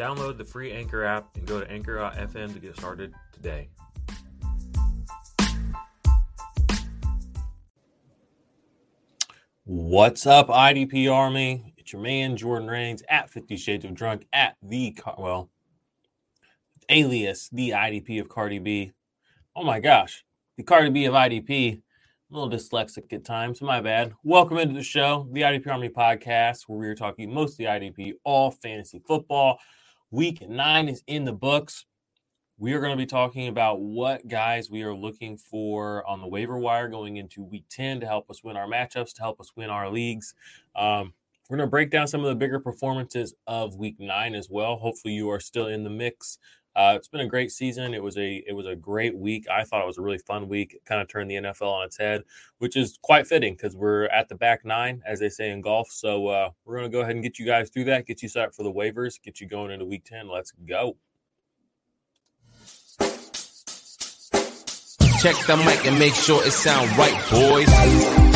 Download the free Anchor app and go to anchor.fm to get started today. What's up, IDP Army? It's your man Jordan Rains at 50 Shades of Drunk at the well, alias the IDP of Cardi B. Oh my gosh, the Cardi B of IDP. A little dyslexic at times, my bad. Welcome into the show, the IDP Army podcast, where we are talking mostly IDP, all fantasy football. Week nine is in the books we are going to be talking about what guys we are looking for on the waiver wire going into week 10 to help us win our matchups, to help us win our leagues. Um, we're going to break down some of the bigger performances of week nine as well. Hopefully, you are still in the mix. Uh, it's been a great season. It was a it was a great week. I thought it was a really fun week. It kind of turned the NFL on its head, which is quite fitting because we're at the back nine, as they say in golf. So uh, we're going to go ahead and get you guys through that, get you set up for the waivers, get you going into week ten. Let's go. Check the mic and make sure it sound right, boys.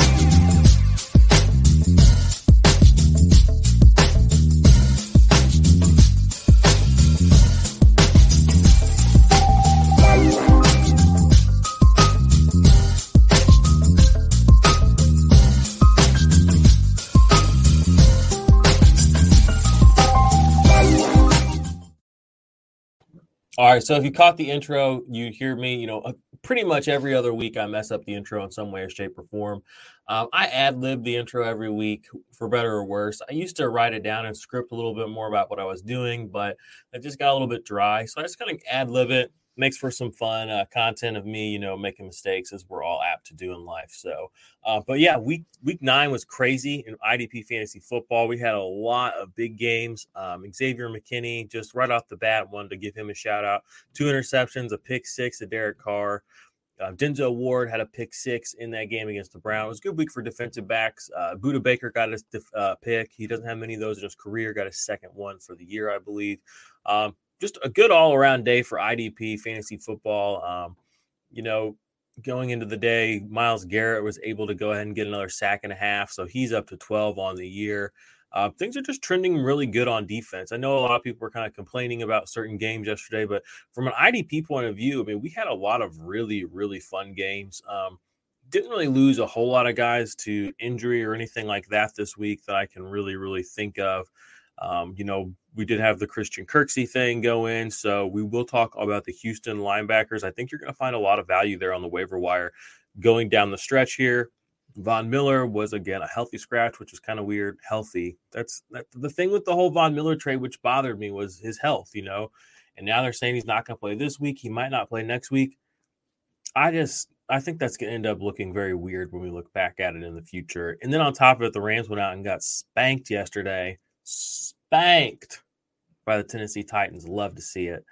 So if you caught the intro, you hear me, you know, uh, pretty much every other week I mess up the intro in some way or shape or form. Um, I ad lib the intro every week for better or worse. I used to write it down and script a little bit more about what I was doing, but it just got a little bit dry. So I just kind of ad lib it, makes for some fun uh, content of me, you know, making mistakes as we're all apt to do in life. So, uh, but yeah, week week nine was crazy in IDP fantasy football. We had a lot of big games. Um, Xavier McKinney, just right off the bat, wanted to give him a shout out. Two interceptions, a pick six, a Derek Carr. Uh, Denzel Ward had a pick six in that game against the Browns. It was a good week for defensive backs. Uh, Budda Baker got his uh, pick. He doesn't have many of those in his career. Got a second one for the year, I believe. Um, just a good all around day for IDP fantasy football. Um, you know, going into the day, Myles Garrett was able to go ahead and get another sack and a half. So he's up to 12 on the year. Uh, things are just trending really good on defense. I know a lot of people were kind of complaining about certain games yesterday, but from an IDP point of view, I mean, we had a lot of really, really fun games. Um, didn't really lose a whole lot of guys to injury or anything like that this week that I can really, really think of. Um, you know, we did have the Christian Kirksey thing go in, so we will talk about the Houston linebackers. I think you're going to find a lot of value there on the waiver wire going down the stretch here. Von Miller was again a healthy scratch, which is kind of weird. Healthy. That's that, the thing with the whole Von Miller trade, which bothered me, was his health. You know, and now they're saying he's not going to play this week. He might not play next week. I just I think that's going to end up looking very weird when we look back at it in the future. And then on top of it, the Rams went out and got spanked yesterday spanked by the Tennessee Titans. Love to see it.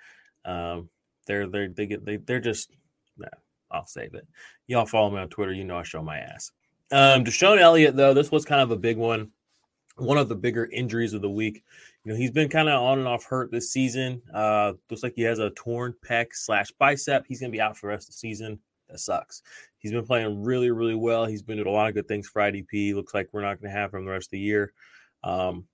Um, they're they're they get they they're just nah, I'll save it. Y'all follow me on Twitter. You know I show my ass. Um, DeShon Elliott though, this was kind of a big one. One of the bigger injuries of the week. You know he's been kind of on and off hurt this season. Uh, looks like he has a torn pec slash bicep. He's gonna be out for the rest of the season. That sucks. He's been playing really really well. He's been doing a lot of good things for IDP. Looks like we're not gonna have him the rest of the year. Um,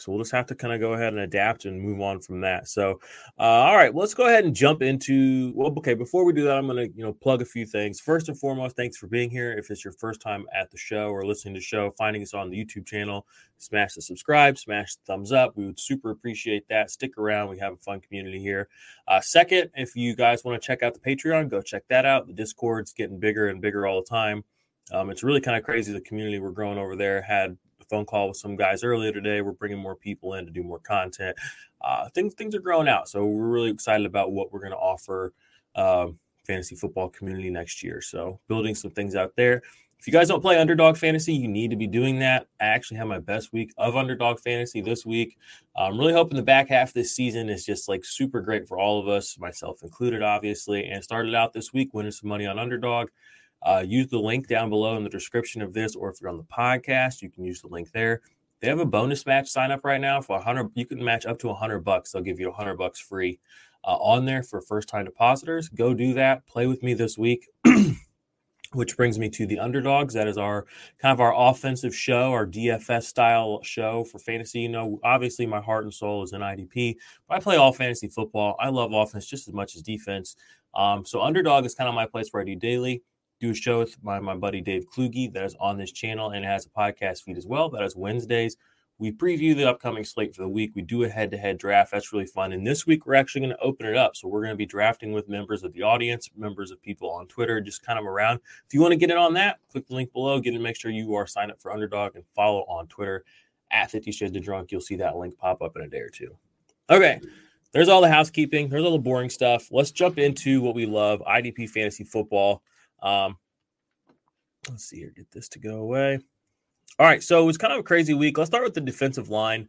So we'll just have to kind of go ahead and adapt and move on from that. So, uh, all right, well, let's go ahead and jump into. Well, okay, before we do that, I'm going to you know plug a few things. First and foremost, thanks for being here. If it's your first time at the show or listening to the show, finding us on the YouTube channel, smash the subscribe, smash the thumbs up. We would super appreciate that. Stick around. We have a fun community here. Uh, second, if you guys want to check out the Patreon, go check that out. The Discord's getting bigger and bigger all the time. Um, it's really kind of crazy. The community we're growing over there had phone call with some guys earlier today. We're bringing more people in to do more content. Uh, things things are growing out, so we're really excited about what we're going to offer uh, fantasy football community next year. So building some things out there. If you guys don't play underdog fantasy, you need to be doing that. I actually had my best week of underdog fantasy this week. I'm really hoping the back half of this season is just like super great for all of us, myself included, obviously. And started out this week winning some money on underdog. Uh, use the link down below in the description of this, or if you're on the podcast, you can use the link there. They have a bonus match sign up right now for 100. You can match up to 100 bucks. They'll give you 100 bucks free uh, on there for first time depositors. Go do that. Play with me this week. which brings me to the underdogs. That is our kind of our offensive show, our DFS style show for fantasy. You know, obviously my heart and soul is in IDP, but I play all fantasy football. I love offense just as much as defense. Um, so underdog is kind of my place where I do daily do a show with my, my buddy Dave Kluge that is on this channel and has a podcast feed as well. That is Wednesdays. We preview the upcoming slate for the week. We do a head to head draft. That's really fun. And this week, we're actually going to open it up. So we're going to be drafting with members of the audience, members of people on Twitter, just kind of around. If you want to get in on that, click the link below. Get in, make sure you are signed up for Underdog and follow on Twitter at 50 Shades of Drunk. You'll see that link pop up in a day or two. Okay. There's all the housekeeping. There's all the boring stuff. Let's jump into what we love IDP fantasy football. Um, let's see here, get this to go away. All right, so it was kind of a crazy week. Let's start with the defensive line.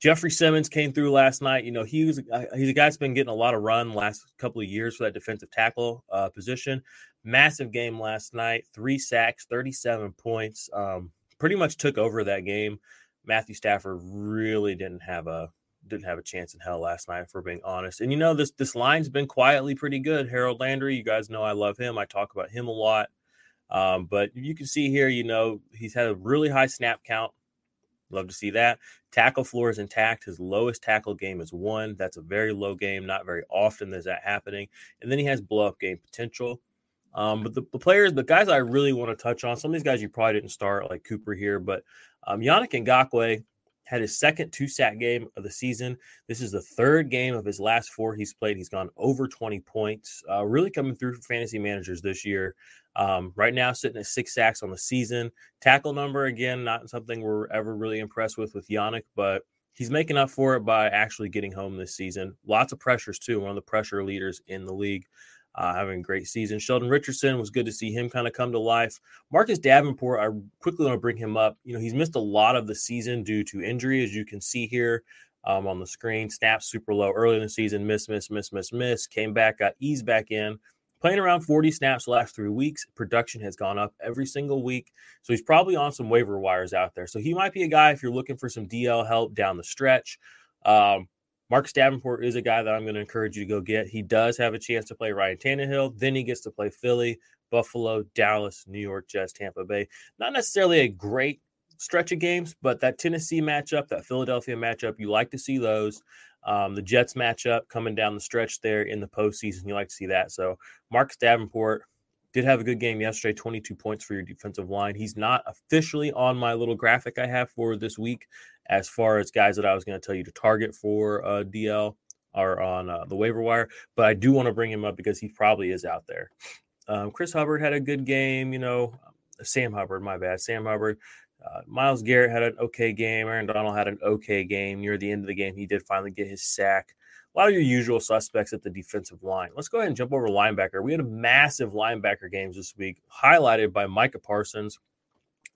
Jeffrey Simmons came through last night. You know, he was uh, he's a guy that's been getting a lot of run last couple of years for that defensive tackle uh, position. Massive game last night, three sacks, 37 points. Um, pretty much took over that game. Matthew Stafford really didn't have a didn't have a chance in hell last night, if we're being honest. And you know, this this line's been quietly pretty good. Harold Landry, you guys know I love him. I talk about him a lot. Um, but you can see here, you know, he's had a really high snap count. Love to see that. Tackle floor is intact. His lowest tackle game is one. That's a very low game. Not very often is that happening. And then he has blow up game potential. Um, but the, the, players, the guys I really want to touch on, some of these guys you probably didn't start, like Cooper here, but um, Yannick Ngakoue had his second two sack game of the season. This is the third game of his last four he's played. He's gone over 20 points, uh, really coming through for fantasy managers this year. Um, right now, sitting at six sacks on the season. Tackle number, again, not something we're ever really impressed with with Yannick, but he's making up for it by actually getting home this season. Lots of pressures, too. One of the pressure leaders in the league uh, having a great season. Sheldon Richardson was good to see him kind of come to life. Marcus Davenport, I quickly want to bring him up. You know, he's missed a lot of the season due to injury, as you can see here um, on the screen. Snaps super low early in the season, miss, miss, miss, miss, miss. Came back, got eased back in. Playing around 40 snaps the last three weeks. Production has gone up every single week. So he's probably on some waiver wires out there. So he might be a guy if you're looking for some DL help down the stretch. Um, Marcus Davenport is a guy that I'm going to encourage you to go get. He does have a chance to play Ryan Tannehill. Then he gets to play Philly, Buffalo, Dallas, New York Jets, Tampa Bay. Not necessarily a great stretch of games, but that Tennessee matchup, that Philadelphia matchup, you like to see those. Um, the Jets matchup coming down the stretch there in the postseason, you like to see that. So Marcus Davenport did have a good game yesterday, 22 points for your defensive line. He's not officially on my little graphic I have for this week as far as guys that I was going to tell you to target for uh, DL or on uh, the waiver wire, but I do want to bring him up because he probably is out there. Um, Chris Hubbard had a good game, you know. Sam Hubbard, my bad. Sam Hubbard. Uh, Myles Garrett had an okay game. Aaron Donald had an okay game. Near the end of the game, he did finally get his sack. A lot of your usual suspects at the defensive line. Let's go ahead and jump over linebacker. We had a massive linebacker games this week, highlighted by Micah Parsons,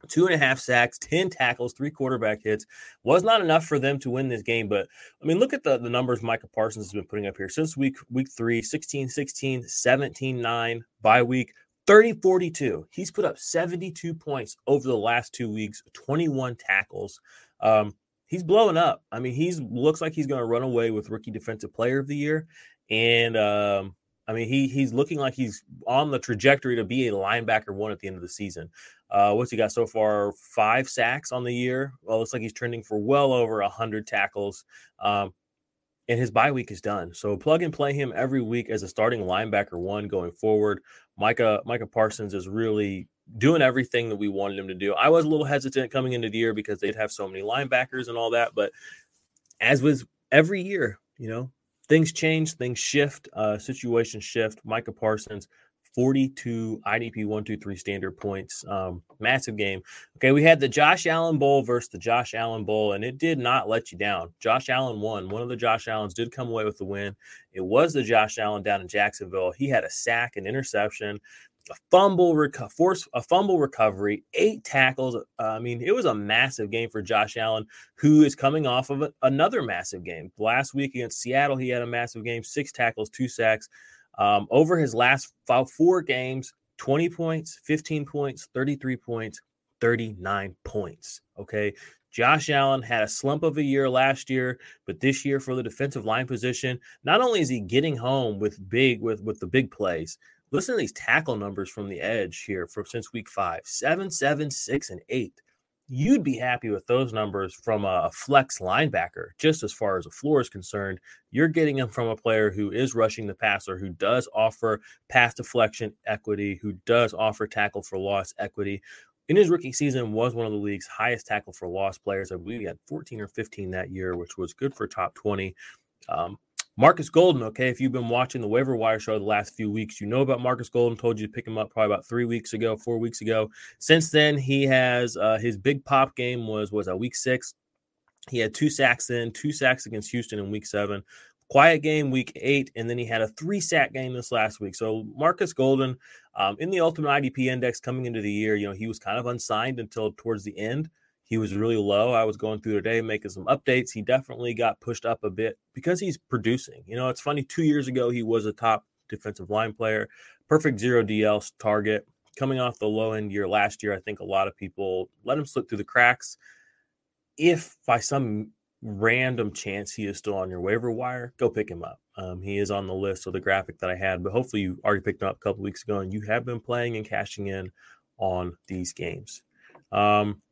two and a half sacks, 10 tackles, three quarterback hits. Was not enough for them to win this game. But I mean, look at the, the numbers Micah Parsons has been putting up here since week week three 16 16, 17 9, by week 30 42. He's put up 72 points over the last two weeks, 21 tackles. Um, he's blowing up. I mean, he's looks like he's going to run away with rookie defensive player of the year. And um, I mean, he he's looking like he's on the trajectory to be a linebacker one at the end of the season. Uh, what's he got so far? Five sacks on the year. Well, looks like he's trending for well over hundred tackles. Um, and his bye week is done. So plug and play him every week as a starting linebacker one going forward. Micah Micah Parsons is really doing everything that we wanted him to do. I was a little hesitant coming into the year because they'd have so many linebackers and all that, but as with every year, you know, things change, things shift, uh, situations shift. Micah Parsons 42 IDP 123 standard points. Um, massive game. Okay, we had the Josh Allen Bowl versus the Josh Allen Bowl, and it did not let you down. Josh Allen won. One of the Josh Allens did come away with the win. It was the Josh Allen down in Jacksonville. He had a sack, an interception, a fumble reco- force a fumble recovery, eight tackles. Uh, I mean, it was a massive game for Josh Allen, who is coming off of a, another massive game. Last week against Seattle, he had a massive game, six tackles, two sacks. Um, over his last five, four games, 20 points, 15 points, 33 points, 39 points. Okay. Josh Allen had a slump of a year last year, but this year for the defensive line position, not only is he getting home with big with with the big plays. Listen to these tackle numbers from the edge here for since week five: seven, seven, six, and eight you'd be happy with those numbers from a flex linebacker, just as far as a floor is concerned. You're getting them from a player who is rushing the passer, who does offer pass deflection equity, who does offer tackle for loss equity. In his rookie season, was one of the league's highest tackle for loss players. I believe he had 14 or 15 that year, which was good for top 20. Um, Marcus Golden, okay, if you've been watching the waiver wire show the last few weeks, you know about Marcus Golden. Told you to pick him up probably about three weeks ago, four weeks ago. Since then, he has uh, his big pop game was was a week six. He had two sacks in, two sacks against Houston in week seven. Quiet game week eight, and then he had a three sack game this last week. So Marcus Golden, um, in the Ultimate IDP Index coming into the year, you know he was kind of unsigned until towards the end. He was really low. I was going through today making some updates. He definitely got pushed up a bit because he's producing. You know, it's funny. Two years ago, he was a top defensive line player, perfect zero DL target. Coming off the low end year last year, I think a lot of people let him slip through the cracks. If by some random chance he is still on your waiver wire, go pick him up. Um, he is on the list of the graphic that I had, but hopefully you already picked him up a couple weeks ago and you have been playing and cashing in on these games. Um,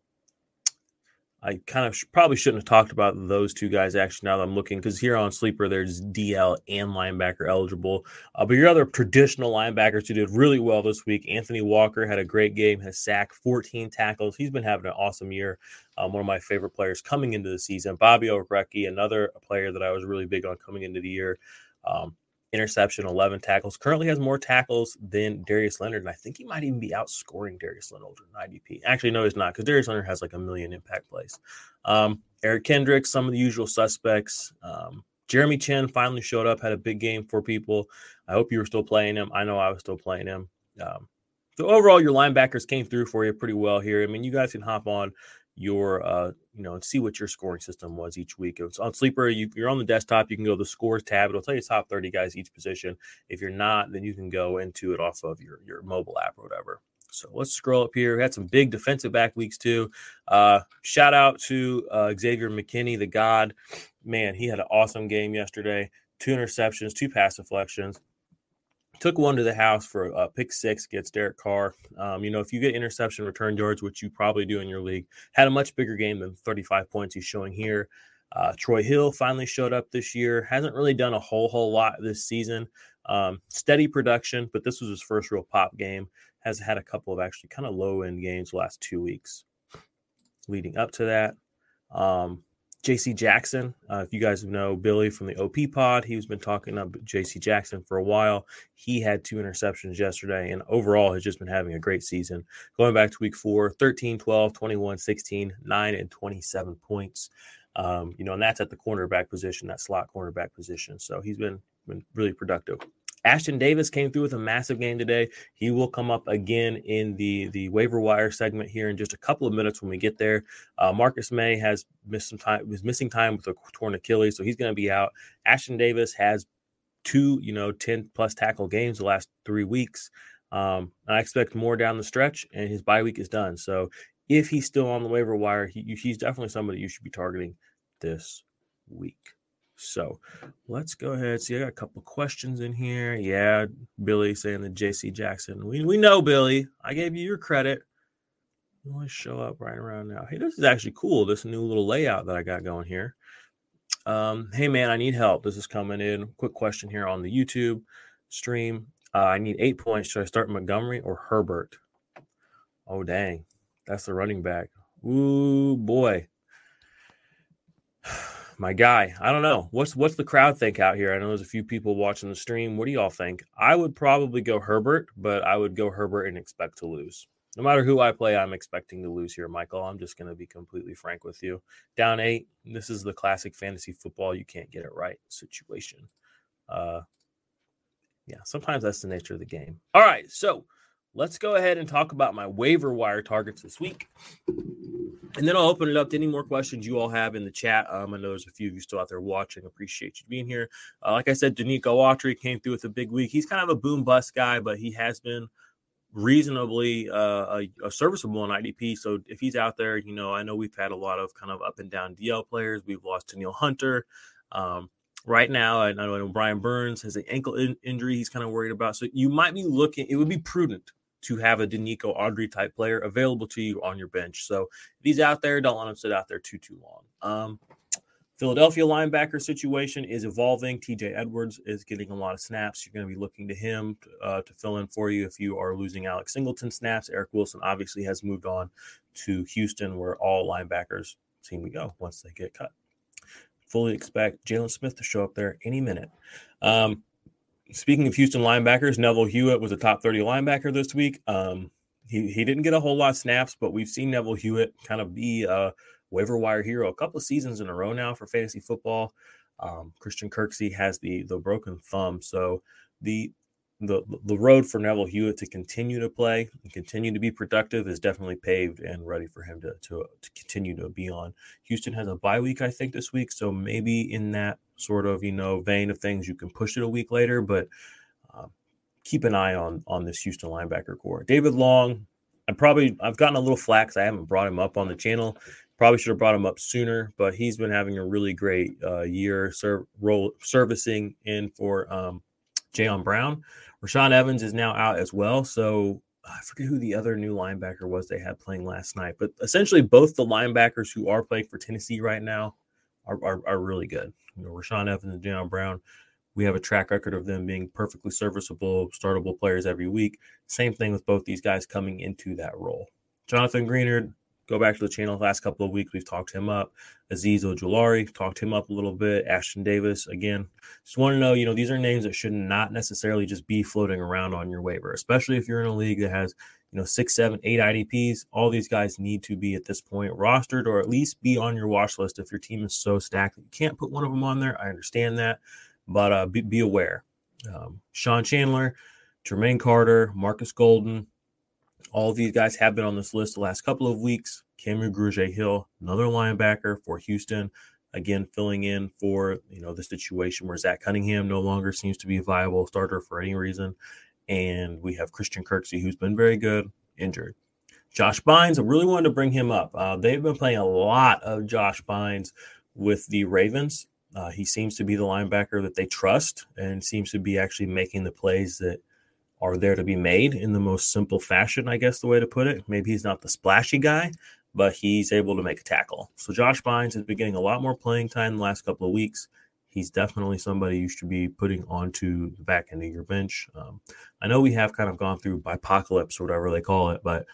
I kind of sh- probably shouldn't have talked about those two guys actually now that I'm looking because here on Sleeper there's DL and linebacker eligible. Uh, but your other traditional linebackers who did really well this week, Anthony Walker had a great game, has sacked 14 tackles. He's been having an awesome year. Um, one of my favorite players coming into the season. Bobby Okereke, another player that I was really big on coming into the year. Um, interception, 11 tackles. Currently has more tackles than Darius Leonard, and I think he might even be outscoring Darius Leonard in IDP. Actually, no, he's not because Darius Leonard has like a million impact plays. Um, Eric Kendricks, some of the usual suspects. Um, Jeremy Chinn finally showed up, had a big game for people. I hope you were still playing him. I know I was still playing him. Um, so overall, your linebackers came through for you pretty well here. I mean, you guys can hop on your uh you know and see what your scoring system was each week. It's on sleeper you, you're on the desktop you can go to the scores tab it'll tell you top 30 guys each position. If you're not then you can go into it off of your your mobile app or whatever. So let's scroll up here. We had some big defensive back weeks too. Uh shout out to uh xavier mckinney the god. Man he had an awesome game yesterday. Two interceptions two pass deflections took one to the house for a pick six against Derek Carr. Um, you know, if you get interception return yards, which you probably do in your league, had a much bigger game than 35 points he's showing here. Uh, Troy Hill finally showed up this year. Hasn't really done a whole whole lot this season. Um, steady production, but this was his first real pop game. Has had a couple of actually kind of low end games last two weeks. Leading up to that, um, JC Jackson. Uh, if you guys know Billy from the OP pod, he's been talking up JC Jackson for a while. He had two interceptions yesterday and overall has just been having a great season. Going back to week four 13, 12, 21, 16, 9, and 27 points. Um, you know, and that's at the cornerback position, that slot cornerback position. So he's been, been really productive. Ashtyn Davis came through with a massive game today. He will come up again in the the waiver wire segment here in just a couple of minutes when we get there. Uh, Marcus Maye has missed some time, was missing time with a torn Achilles, so he's going to be out. Ashtyn Davis has two, you know, 10 plus tackle games the last three weeks. Um, I expect more down the stretch, and his bye week is done. So if he's still on the waiver wire, he, he's definitely somebody you should be targeting this week. So let's go ahead. See, I got a couple questions in here. Yeah, Billy saying that JC Jackson. We, we know, Billy. I gave you your credit. You always show up right around now. Hey, this is actually cool. This new little layout that I got going here. Um, hey, man, I need help. This is coming in. Quick question here on the YouTube stream. Uh, I need eight points. Should I start Montgomery or Herbert? Oh, dang. That's the running back. Ooh, boy. My guy. I don't know. What's what's the crowd think out here? I know there's a few people watching the stream. What do y'all think? I would probably go Herbert, but I would go Herbert and expect to lose. No matter who I play, I'm expecting to lose here, Michael. I'm just going to be completely frank with you. Down eight. This is the classic fantasy football. You can't get it right situation. Uh, yeah, sometimes that's the nature of the game. All right, so let's go ahead and talk about my waiver wire targets this week. And then I'll open it up to any more questions you all have in the chat. Um, I know there's a few of you still out there watching. Appreciate you being here. Uh, like I said, Denico Autry came through with a big week. He's kind of a boom bust guy, but he has been reasonably uh, a, a, serviceable in IDP. So if he's out there, you know, I know we've had a lot of kind of up and down DL players. We've lost Danielle Hunter. Um, right now, I know Brian Burns has an ankle in- injury he's kind of worried about. So you might be looking, it would be prudent to have a Denico Autry type player available to you on your bench. So if he's out there, don't let him sit out there too, too long. Um, Philadelphia linebacker situation is evolving. TJ Edwards is getting a lot of snaps. You're going to be looking to him uh, to fill in for you if you are losing Alex Singleton snaps. Eric Wilson obviously has moved on to Houston, where all linebackers seem to go once they get cut. Fully expect Jaylon Smith to show up there any minute. Um, speaking of Houston linebackers, Neville Hewitt was a top 30 linebacker this week. Um, he, he didn't get a whole lot of snaps, but we've seen Neville Hewitt kind of be a waiver wire hero a couple of seasons in a row now for fantasy football. Um, Christian Kirksey has the the broken thumb, so the the the road for Neville Hewitt to continue to play and continue to be productive is definitely paved and ready for him to to, to continue to be on. Houston has a bye week, I think, this week, so maybe in that sort of you know vein of things, you can push it a week later, but. Um, keep an eye on on this Houston linebacker corps. David Long, I probably I've gotten a little flack I haven't brought him up on the channel. Probably should have brought him up sooner, but he's been having a really great uh, year ser- role, servicing in for um, Jayon Brown. Rashaan Evans is now out as well. So I forget who the other new linebacker was they had playing last night, but essentially both the linebackers who are playing for Tennessee right now are, are, are really good. You know, Rashaan Evans and Jayon Brown, we have a track record of them being perfectly serviceable, startable players every week. Same thing with both these guys coming into that role. Jonathan Greenard, Go back to the channel last couple of weeks. We've talked him up. Azeez Ojulari, talked him up a little bit. Ashtyn Davis, again. Just want to know, you know, these are names that should not necessarily just be floating around on your waiver, especially if you're in a league that has, you know, six, seven, eight IDPs. All these guys need to be at this point rostered or at least be on your watch list if your team is so stacked that you can't put one of them on there. I understand that, but uh, be, be aware. Um, Sean Chandler, Jermaine Carter, Marcus Golden, all these guys have been on this list the last couple of weeks. Cameron Grugier Hill, another linebacker for Houston, again filling in for you know the situation where Zach Cunningham no longer seems to be a viable starter for any reason, and we have Christian Kirksey who's been very good injured. Josh Bynes, I really wanted to bring him up. Uh, they've been playing a lot of Josh Bynes with the Ravens. Uh, he seems to be the linebacker that they trust and seems to be actually making the plays that are there to be made in the most simple fashion, I guess the way to put it. Maybe he's not the splashy guy, but he's able to make a tackle. So Josh Bynes has been getting a lot more playing time the last couple of weeks. He's definitely somebody you should be putting onto the back end of your bench. Um, I know we have kind of gone through apocalypse or whatever they call it, but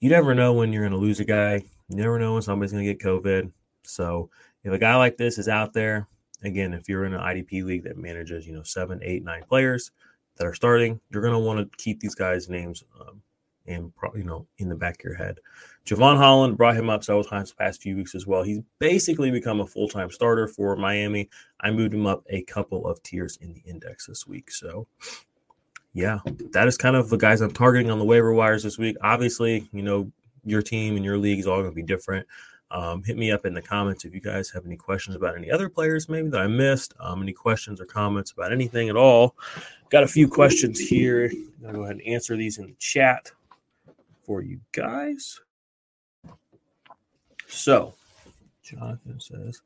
you never know when you're going to lose a guy. You never know when somebody's going to get COVID. So if a guy like this is out there, again, if you're in an IDP league that manages, you know, seven, eight, nine players, that are starting, you're going to want to keep these guys' names um, and you know in the back of your head. Jevon Holland brought him up several times the past few weeks as well. He's basically become a full time starter for Miami. I moved him up a couple of tiers in the index this week. So, yeah, that is kind of the guys I'm targeting on the waiver wires this week. Obviously, you know your team and your league is all going to be different. Um, hit me up in the comments if you guys have any questions about any other players maybe that I missed. Um, any questions or comments about anything at all. Got a few questions here. I'll go ahead and answer these in the chat for you guys. So, Jonathan says,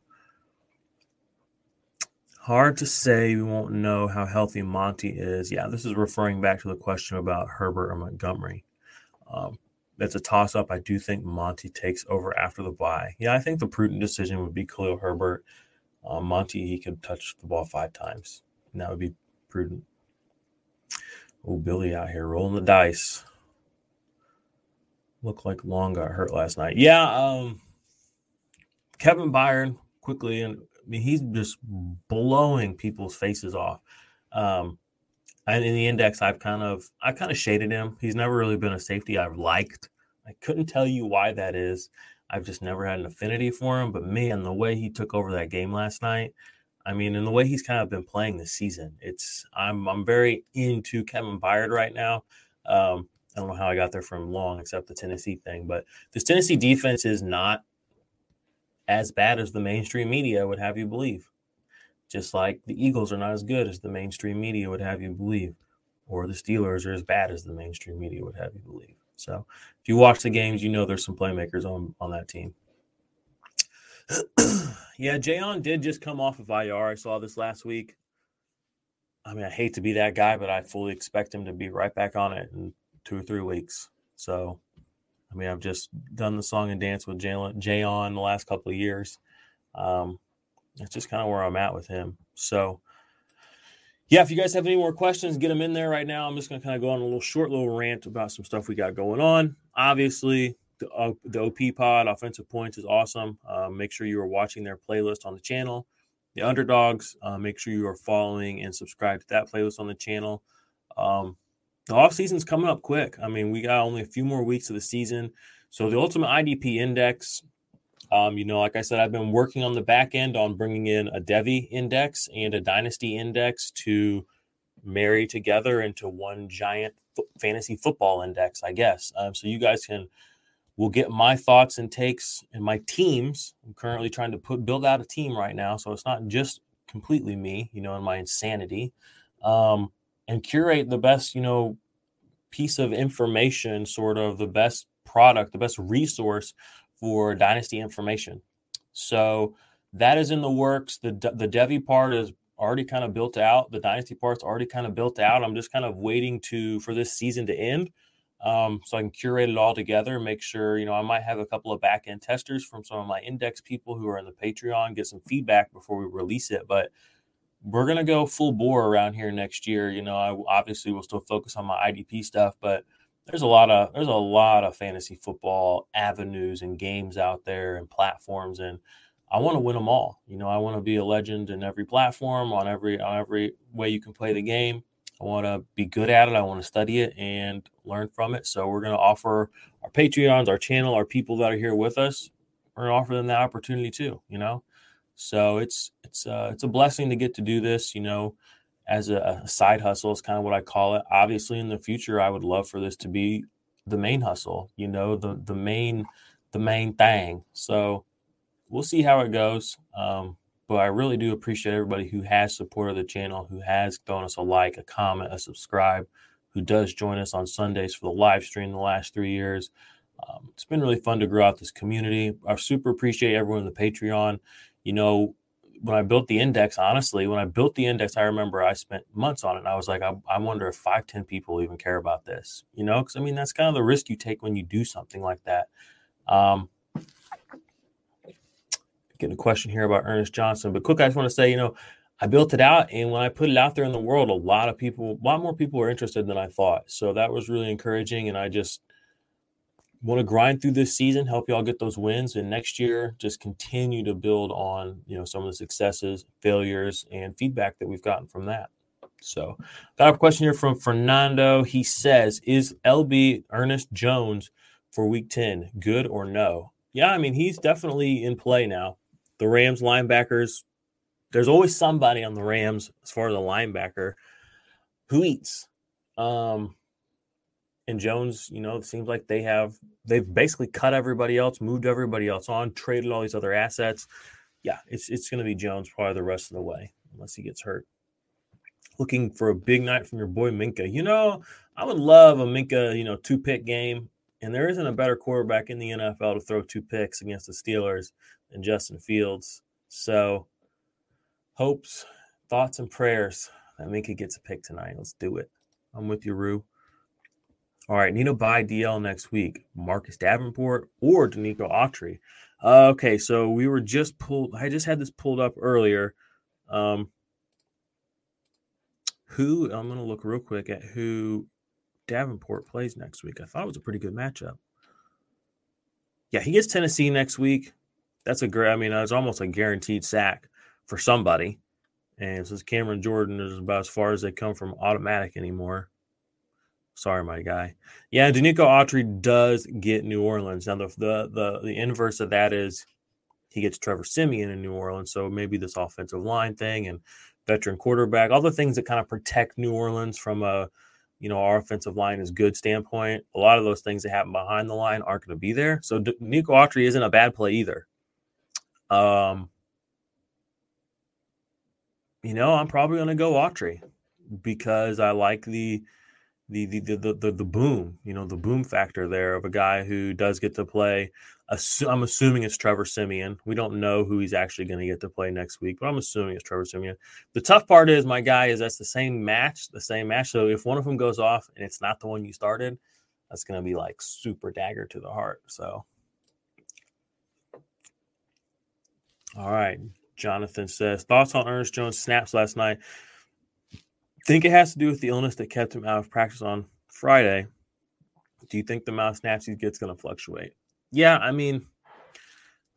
Hard to say. We won't know how healthy Monty is. Yeah, this is referring back to the question about Herbert or Montgomery. Um, that's a toss up. I do think Monty takes over after the bye. Yeah, I think the prudent decision would be Khalil Herbert. Um, Monty, he could touch the ball five times, and that would be prudent. Oh, Billy out here rolling the dice. Looked like Long got hurt last night. Yeah, um, Kevin Byard quickly, and I mean he's just blowing people's faces off. Um, and in the index, I've kind of I kind of shaded him. He's never really been a safety I've liked. I couldn't tell you why that is. I've just never had an affinity for him. But man, the way he took over that game last night, I mean, and the way he's kind of been playing this season, it's I'm I'm very into Kevin Byard right now. Um, I don't know how I got there from long, except the Tennessee thing, but this Tennessee defense is not as bad as the mainstream media would have you believe just like the Eagles are not as good as the mainstream media would have you believe, or the Steelers are as bad as the mainstream media would have you believe. So if you watch the games, you know there's some playmakers on on that team. yeah, Jayon did just come off of IR. I saw this last week. I mean, I hate to be that guy, but I fully expect him to be right back on it in two or three weeks. So, I mean, I've just done the song and dance with Jalen Jayon the last couple of years. Um, that's just kind of where I'm at with him. So, yeah, if you guys have any more questions, get them in there right now. I'm just going to kind of go on a little short little rant about some stuff we got going on. Obviously, the, the OP pod, offensive points, is awesome. Uh, make sure you are watching their playlist on the channel. The underdogs, uh, make sure you are following and subscribe to that playlist on the channel. Um, the off coming up quick. I mean, we got only a few more weeks of the season. So the ultimate IDP index um, you know, like I said, I've been working on the back end on bringing in a Devy index and a Dynasty index to marry together into one giant f- fantasy football index, I guess. Um, so you guys can will get my thoughts and takes and my teams. I'm currently trying to put build out a team right now, so it's not just completely me, you know, and my insanity, um, and curate the best, you know, piece of information, sort of the best product, the best resource for Dynasty information. So that is in the works. The the Devy part is already kind of built out. The Dynasty part's already kind of built out. I'm just kind of waiting to for this season to end. Um, so I can curate it all together, make sure, you know, I might have a couple of back end testers from some of my index people who are in the Patreon, get some feedback before we release it. But we're going to go full bore around here next year. You know, I obviously will still focus on my IDP stuff, but there's a lot of there's a lot of fantasy football avenues and games out there and platforms and I want to win them all. You know, I want to be a legend in every platform on every on every way you can play the game. I want to be good at it. I want to study it and learn from it. So we're going to offer our Patreons, our channel, our people that are here with us. We're going to offer them that opportunity too. You know, so it's it's uh, it's a blessing to get to do this. You know, as a, a side hustle is kind of what I call it. Obviously, in the future, I would love for this to be the main hustle. You know, the the main the main thing. So we'll see how it goes. Um, but I really do appreciate everybody who has supported the channel, who has thrown us a like, a comment, a subscribe, who does join us on Sundays for the live stream the last three years. Um, it's been really fun to grow out this community. I super appreciate everyone in the Patreon. You know, when I built the index, honestly, when I built the index, I remember I spent months on it. And I was like, I, I wonder if five, 10 people even care about this, you know? Because I mean, that's kind of the risk you take when you do something like that. Um, getting a question here about Ernest Johnson, but quick, I just want to say, you know, I built it out, and when I put it out there in the world, a lot of people, a lot more people were interested than I thought. So that was really encouraging, and I just want to grind through this season, help y'all get those wins, and next year just continue to build on you know some of the successes, failures, and feedback that we've gotten from that. So, got a question here from Fernando. He says, "Is LB Ernest Jones for Week Ten good or no?" Yeah, I mean he's definitely in play now. The Rams linebackers. There's always somebody on the Rams as far as a linebacker who eats. Um, and Jones, you know, it seems like they have they've basically cut everybody else, moved everybody else on, traded all these other assets. Yeah, it's it's going to be Jones probably the rest of the way unless he gets hurt. Looking for a big night from your boy Minkah. You know, I would love a Minkah, you know, two pick game, and there isn't a better quarterback in the NFL to throw two picks against the Steelers than Justin Fields. So, hopes thoughts and prayers that Minkah gets a pick tonight. Let's do it. I'm with you, Rue. All right, Nino by DL next week. Marcus Davenport or Denico Autry. Uh, okay, so we were just pulled. I just had this pulled up earlier. Um, who I'm going to look real quick at who Davenport plays next week. I thought it was a pretty good matchup. Yeah, he gets Tennessee next week. That's a great. I mean, it's almost a guaranteed sack for somebody. And since Cameron Jordan is about as far as they come from automatic anymore, Sorry, my guy. Yeah, Denico Autry does get New Orleans. Now, the, the, the the inverse of that is he gets Trevor Siemian in New Orleans. So maybe this offensive line thing and veteran quarterback, all the things that kind of protect New Orleans from a you know our offensive line is good standpoint. A lot of those things that happen behind the line aren't going to be there. So D- Autry isn't a bad play either. Um, you know, I'm probably going to go Autry because I like the the the, the the the boom, you know, the boom factor there of a guy who does get to play. I'm assuming it's Trevor Siemian. We don't know who he's actually going to get to play next week, but I'm assuming it's Trevor Siemian. The tough part is, my guy, is that's the same match, the same match. So if one of them goes off and it's not the one you started, that's going to be like super dagger to the heart. So, all right. Jonathan says thoughts on Ernest Jones snaps last night think it has to do with the illness that kept him out of practice on Friday. Do you think the amount of snaps he gets going to fluctuate? Yeah, I mean,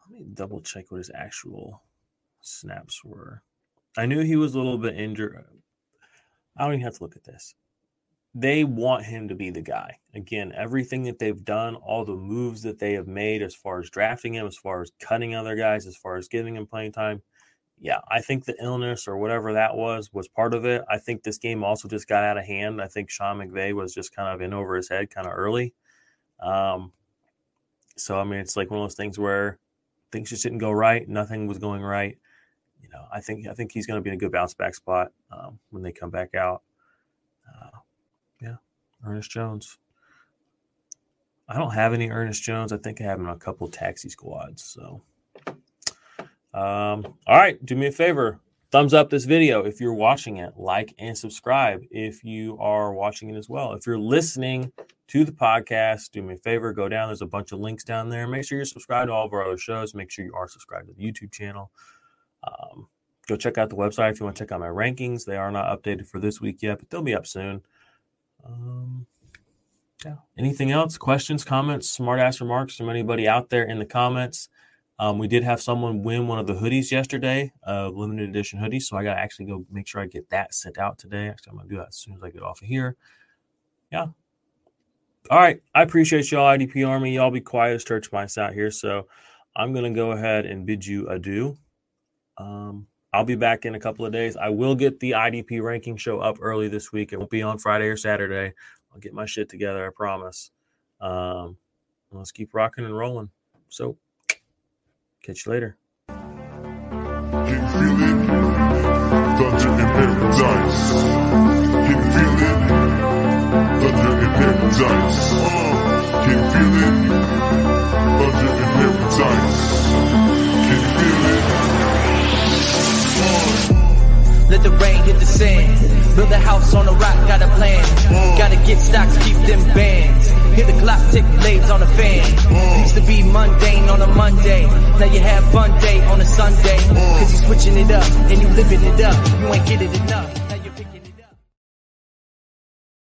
let me double check what his actual snaps were. I knew he was a little bit injured. I don't even have to look at this. They want him to be the guy. Again, everything that they've done, all the moves that they have made as far as drafting him, as far as cutting other guys, as far as giving him playing time, yeah, I think the illness or whatever that was was part of it. I think this game also just got out of hand. I think Sean McVay was just kind of in over his head kind of early. Um, so I mean, it's like one of those things where things just didn't go right. Nothing was going right. You know, I think I think he's going to be in a good bounce back spot um, when they come back out. Uh, yeah, Ernest Jones. I don't have any Ernest Jones. I think I have him on a couple taxi squads. So. Um, all right, do me a favor. Thumbs up this video if you're watching it, like and subscribe if you are watching it as well. If you're listening to the podcast, do me a favor, go down. There's a bunch of links down there. Make sure you're subscribed to all of our other shows. Make sure you are subscribed to the YouTube channel. Um, go check out the website if you want to check out my rankings. They are not updated for this week yet, but they'll be up soon. Um, yeah. Anything else? Questions, comments, smart ass remarks from anybody out there in the comments? Um, we did have someone win one of the hoodies yesterday, uh, limited edition hoodies. So I got to actually go make sure I get that sent out today. Actually, I'm going to do that as soon as I get off of here. Yeah. All right. I appreciate y'all, IDP Army. Y'all be quiet as church mice out here. So I'm going to go ahead and bid you adieu. Um, I'll be back in a couple of days. I will get the IDP ranking show up early this week. It won't be on Friday or Saturday. I'll get my shit together, I promise. Um, let's keep rocking and rolling. So, Catch you later. Can feel it? Thunder in paradise. Can feel it? Thunder in paradise. Can feel it? Thunder in paradise. Can feel it? Let the rain hit the sand. Build a house on a rock, got a plan. Gotta get stocks, keep them bands. Hear the clock tick, blades on the fan. Mm. Used to be mundane on a Monday. Now you have fun day on a Sunday. Mm. Cause you switching it up and you living it up. You ain't getting enough.